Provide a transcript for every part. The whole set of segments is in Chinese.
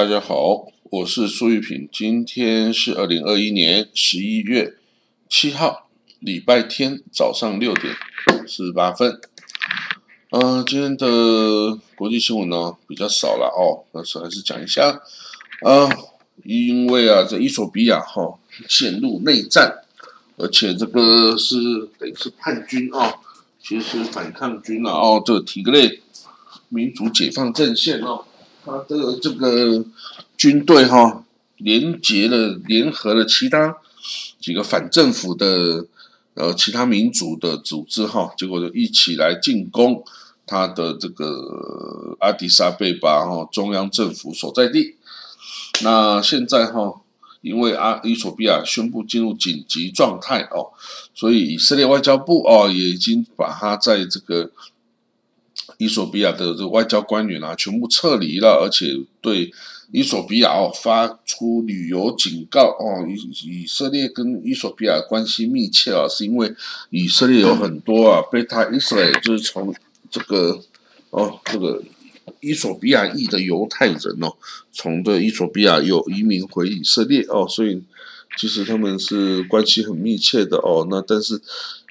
大家好，我是苏玉平，今天是二零二一年十一月七号，礼拜天早上六点四十八分。嗯，今天的国际新闻呢比较少了哦，但是还是讲一下啊，因为啊，这伊索比亚哈陷入内战，而且这个是等于是叛军啊，其实是反抗军啊，哦，这提格雷民主解放阵线哦。他的这个军队哈，联结了、联合了其他几个反政府的呃其他民族的组织哈，结果就一起来进攻他的这个阿迪萨贝巴哈中央政府所在地。那现在哈，因为阿伊索比亚宣布进入紧急状态哦，所以以色列外交部哦也已经把他在这个。伊索比亚的这个外交官员啊，全部撤离了，而且对伊索比亚哦发出旅游警告哦。以以色列跟伊索比亚关系密切啊，是因为以色列有很多啊贝塔以色列就是从这个哦这个伊索比亚裔的犹太人哦，从这伊索比亚有移民回以色列哦，所以其实他们是关系很密切的哦。那但是。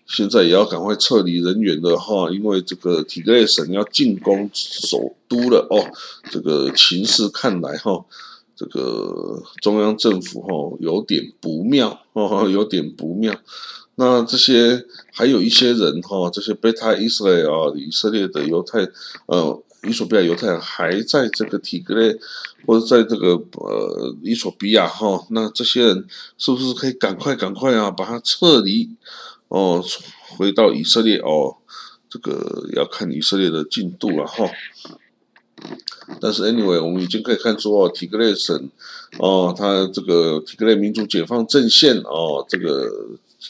现在也要赶快撤离人员的哈，因为这个提格雷省要进攻首都了哦。这个情势看来哈，这个中央政府哈有点不妙哦，有点不妙。那这些还有一些人哈，这些贝塔以色列啊，以色列的犹太呃，伊索比亚犹太人还在这个提格雷或者在这个呃伊索比亚哈，那这些人是不是可以赶快赶快啊，把他撤离？哦，回到以色列哦，这个要看以色列的进度了哈。但是 anyway，我们已经可以看出哦，提格雷省哦，他这个提格雷民主解放阵线哦，这个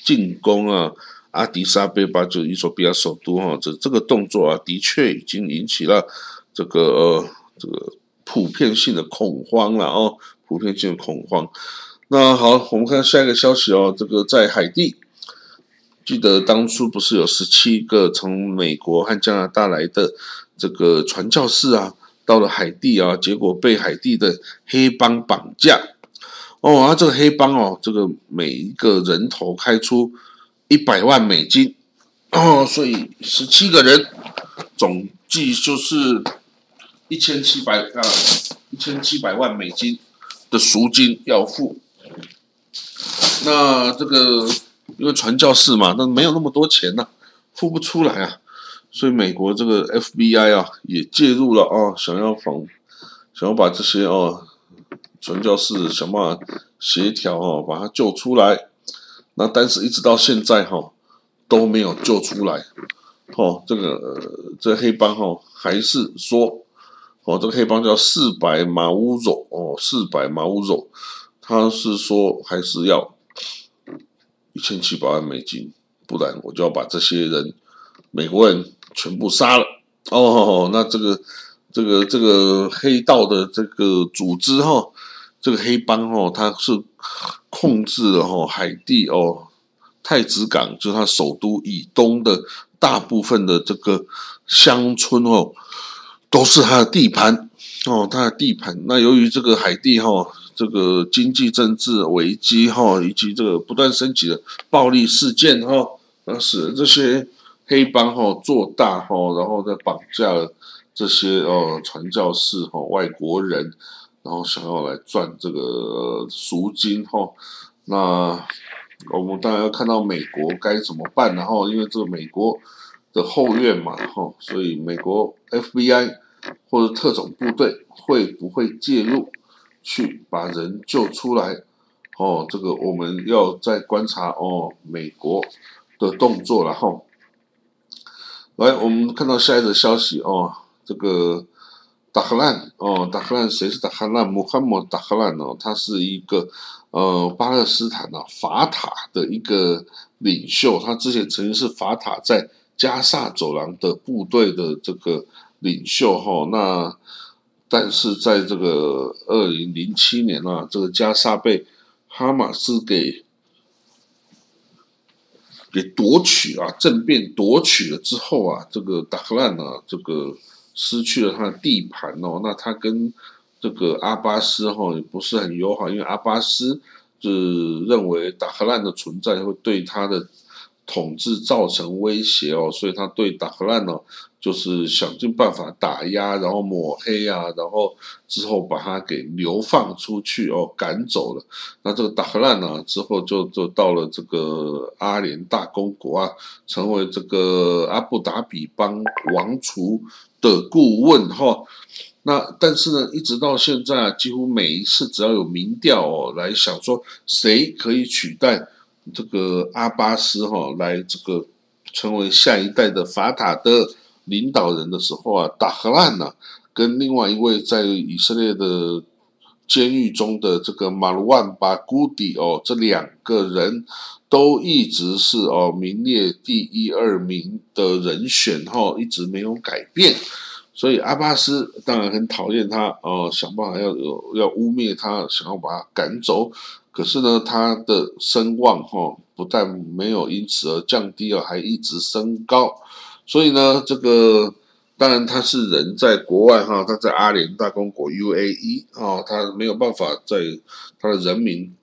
进攻啊，阿迪沙贝巴就是伊索比亚首都哈，这这个动作啊，的确已经引起了这个呃这个普遍性的恐慌了哦，普遍性的恐慌。那好，我们看下一个消息哦，这个在海地。记得当初不是有十七个从美国和加拿大来的这个传教士啊，到了海地啊，结果被海地的黑帮绑架。哦，啊，这个黑帮哦，这个每一个人头开出一百万美金哦，所以十七个人总计就是一千七百啊，一千七百万美金的赎金要付。那这个。因为传教士嘛，那没有那么多钱呐，付不出来啊，所以美国这个 FBI 啊也介入了啊，想要防，想要把这些哦传教士想办法协调哦，把他救出来。那但是一直到现在哈都没有救出来，哦，这个这黑帮哈还是说，哦，这个黑帮叫四百马乌肉哦，四百马乌肉，他是说还是要。一千七百万美金，不然我就要把这些人美国人全部杀了。哦，那这个这个这个黑道的这个组织哈，这个黑帮哈，它是控制了哈海地哦太子港，就是它首都以东的大部分的这个乡村哦，都是它的地盘哦，它的地盘。那由于这个海地哈。这个经济政治危机哈，以及这个不断升级的暴力事件哈，那使这些黑帮哈做大哈，然后再绑架了这些哦传教士哈外国人，然后想要来赚这个赎金哈。那我们当然要看到美国该怎么办，然后因为这个美国的后院嘛哈，所以美国 FBI 或者特种部队会不会介入？去把人救出来，哦，这个我们要再观察哦，美国的动作了哈。来，我们看到下一则消息哦，这个达赫兰哦，达赫兰谁是达赫兰？穆罕默达赫兰哦，他是一个呃巴勒斯坦啊法塔的一个领袖，他之前曾经是法塔在加萨走廊的部队的这个领袖哈，那。但是在这个二零零七年啊，这个加沙被哈马斯给给夺取啊，政变夺取了之后啊，这个达克兰呢，这个失去了他的地盘哦，那他跟这个阿巴斯哈也不是很友好，因为阿巴斯是认为达克兰的存在会对他的统治造成威胁哦，所以他对达克兰呢。就是想尽办法打压，然后抹黑啊，然后之后把他给流放出去哦，赶走了。那这个达赫兰呢，之后就就到了这个阿联大公国啊，成为这个阿布达比邦王储的顾问哈。那但是呢，一直到现在啊，几乎每一次只要有民调哦，来想说谁可以取代这个阿巴斯哈，来这个成为下一代的法塔的。领导人的时候啊，达赫兰呢，跟另外一位在以色列的监狱中的这个马鲁万巴古迪哦，这两个人都一直是哦名列第一二名的人选哈，一直没有改变。所以阿巴斯当然很讨厌他哦，想办法要要污蔑他，想要把他赶走。可是呢，他的声望哈不但没有因此而降低了，还一直升高。所以呢，这个当然他是人在国外哈，他在阿联大公国 UAE 啊，他没有办法在他的人民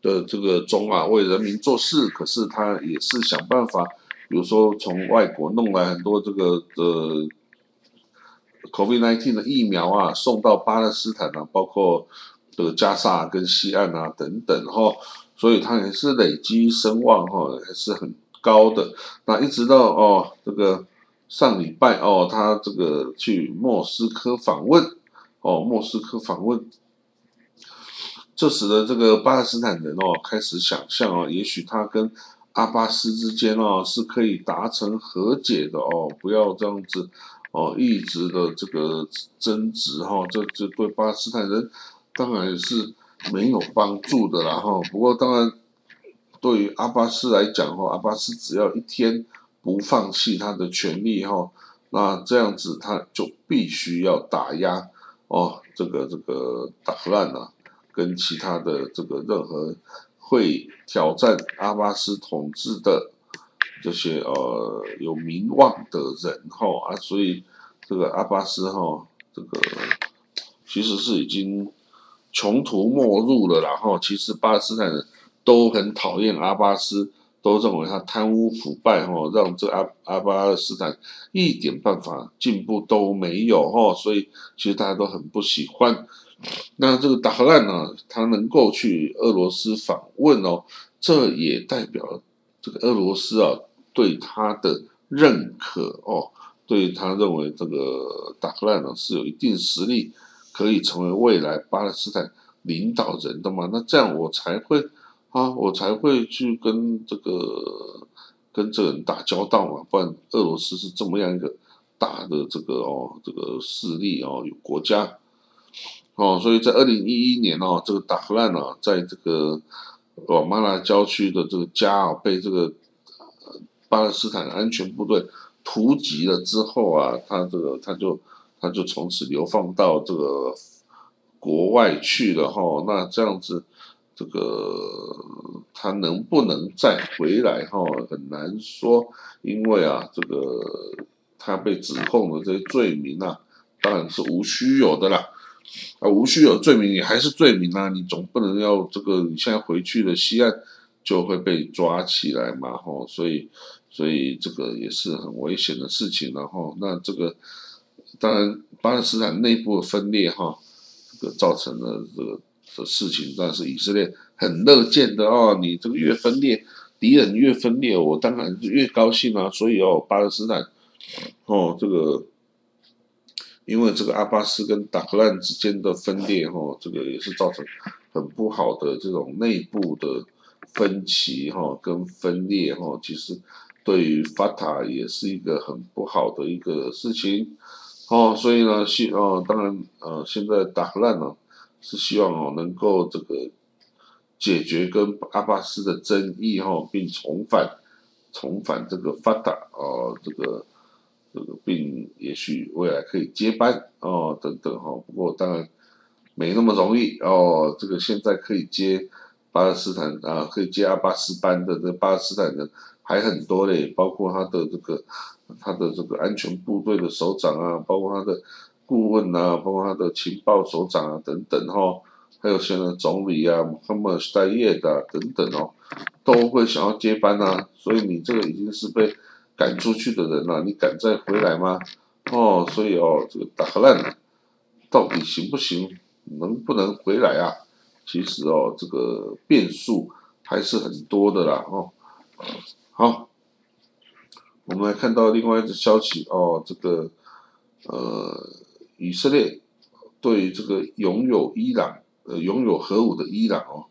的这个中啊为人民做事，可是他也是想办法，比如说从外国弄来很多这个的 COVID-19 的疫苗啊，送到巴勒斯坦啊，包括这个加沙跟西岸啊等等哈，所以他也是累积声望哈，还是很。高的那一直到哦，这个上礼拜哦，他这个去莫斯科访问哦，莫斯科访问，这使得这个巴勒斯坦人哦开始想象哦，也许他跟阿巴斯之间哦是可以达成和解的哦，不要这样子哦一直的这个争执哈，这这对巴勒斯坦人当然是没有帮助的啦哈。不过当然。对于阿巴斯来讲，哈，阿巴斯只要一天不放弃他的权利，哈，那这样子他就必须要打压哦，这个这个打烂啊，跟其他的这个任何会挑战阿巴斯统治的这些呃有名望的人，哈啊，所以这个阿巴斯哈，这个其实是已经穷途末路了，然后其实巴勒斯坦人。都很讨厌阿巴斯，都认为他贪污腐败，哈，让这阿阿巴勒斯坦一点办法进步都没有，哈，所以其实大家都很不喜欢。那这个达赫兰呢，他能够去俄罗斯访问哦，这也代表这个俄罗斯啊对他的认可哦，对他认为这个达赫兰呢是有一定实力，可以成为未来巴勒斯坦领导人的嘛？那这样我才会。啊，我才会去跟这个跟这个人打交道嘛，不然俄罗斯是这么样一个大的这个哦，这个势力哦，有国家哦，所以在二零一一年哦，这个达赫兰呢，在这个瓦马拉郊区的这个家啊，被这个巴勒斯坦安全部队突袭了之后啊，他这个他就他就从此流放到这个国外去了哈，那这样子。这个他能不能再回来哈，很难说，因为啊，这个他被指控的这些罪名啊，当然是无虚有的啦，啊，无虚有罪名也还是罪名啊，你总不能要这个你现在回去的西岸就会被抓起来嘛，哈，所以所以这个也是很危险的事情，然后那这个当然巴勒斯坦内部的分裂哈，这个造成了这个。的事情，但是以色列很乐见的哦。你这个越分裂，敌人越分裂，我当然是越高兴啊。所以哦，巴勒斯坦哦，这个因为这个阿巴斯跟达克兰之间的分裂哈，这个也是造成很不好的这种内部的分歧哈，跟分裂哈。其实对于法塔也是一个很不好的一个事情哦。所以呢，希哦，当然呃，现在达克兰呢。是希望哦，能够这个解决跟阿巴斯的争议哈，并重返重返这个发达哦，这个这个并也许未来可以接班哦等等哈。不过当然没那么容易哦。这个现在可以接巴勒斯坦啊，可以接阿巴斯班的这巴勒斯坦人还很多嘞，包括他的这个他的这个安全部队的首长啊，包括他的顾问啊，包括他的情报首长啊等等哈，还有现在总理啊，他们待业的等等哦，都会想要接班啊。所以你这个已经是被赶出去的人了，你敢再回来吗？哦，所以哦，这个打烂到底行不行，能不能回来啊？其实哦，这个变数还是很多的啦哦。好，我们来看到另外一则消息哦，这个呃，以色列对这个拥有伊朗呃拥有核武的伊朗哦，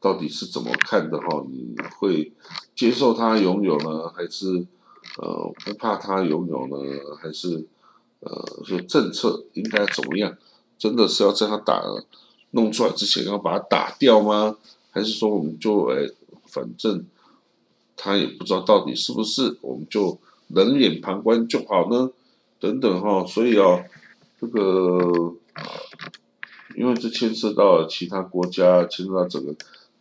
到底是怎么看的哈？你会接受他拥有呢，还是呃不怕他拥有呢？还是呃说政策应该怎么样？真的是要在他打？弄出来之前要把它打掉吗？还是说我们就哎，反正他也不知道到底是不是，我们就冷眼旁观就好呢？等等哈，所以哦，这个因为这牵涉到其他国家，牵涉到整个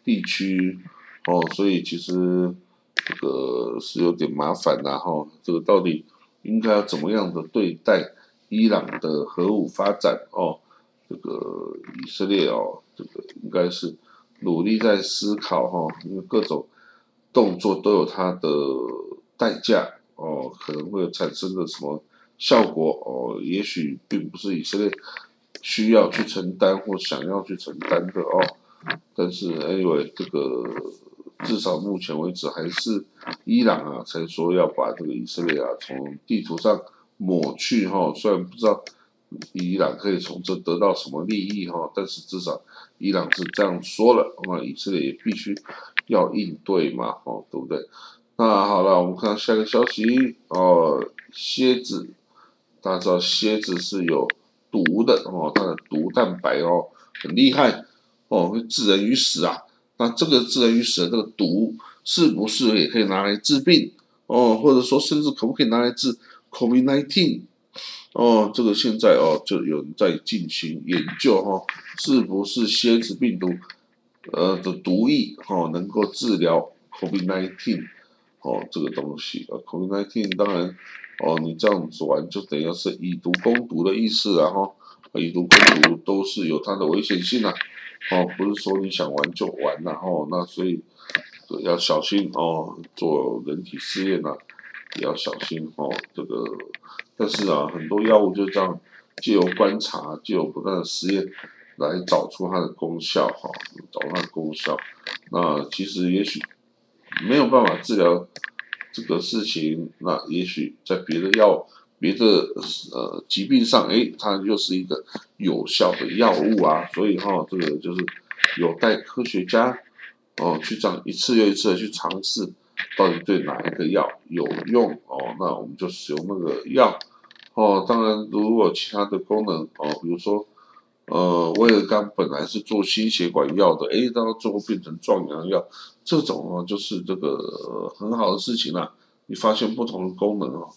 地区哦，所以其实这个是有点麻烦的哈。这个到底应该要怎么样的对待伊朗的核武发展哦？这个以色列哦，这个应该是努力在思考哈，因为各种动作都有它的代价哦，可能会产生的什么效果哦，也许并不是以色列需要去承担或想要去承担的哦。但是 anyway，这个至少目前为止还是伊朗啊，才说要把这个以色列啊从地图上抹去哈，虽然不知道。伊朗可以从这得到什么利益哈？但是至少伊朗是这样说了，那以色列也必须要应对嘛，哦，对不对？那好了，我们看下个消息哦，蝎子，大家知道蝎子是有毒的哦，它的毒蛋白哦很厉害哦，会致人于死啊。那这个致人于死的这个毒，是不是也可以拿来治病哦？或者说，甚至可不可以拿来治 COVID-19？哦，这个现在哦，就有人在进行研究哈，是不是蝎子病毒呃的毒液哈能够治疗 COVID-19 哦这个东西啊，COVID-19 当然哦，你这样子玩就等于是以毒攻毒的意思啊哈，以毒攻毒都是有它的危险性啊，哦，不是说你想玩就玩了哦，那所以要小心哦，做人体试验啊。也要小心哦，这个，但是啊，很多药物就这样，借由观察，借由不断的实验，来找出它的功效哈，找它的功效。那其实也许没有办法治疗这个事情，那也许在别的药、别的呃疾病上，哎，它又是一个有效的药物啊。所以哈，这个就是有待科学家哦去这样一次又一次的去尝试。到底对哪一个药有用哦？那我们就使用那个药哦。当然，如果其他的功能哦，比如说呃，威尔刚本来是做心血管药的，诶，到最后变成壮阳药，这种哦，就是这个很好的事情啦。你发现不同的功能哦，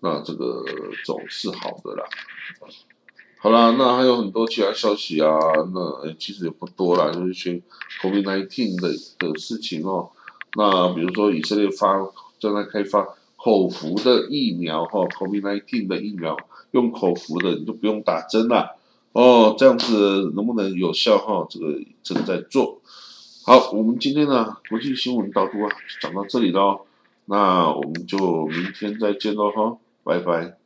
那这个总是好的啦。好啦，那还有很多其他消息啊，那其实也不多啦，就是些 COVID-19 的的事情哦。那比如说以色列发正在开发口服的疫苗哈，COVID-19 的疫苗用口服的你就不用打针了哦，这样子能不能有效哈？这个正在做。好，我们今天呢国际新闻导读啊讲到这里了，那我们就明天再见喽哈，拜拜。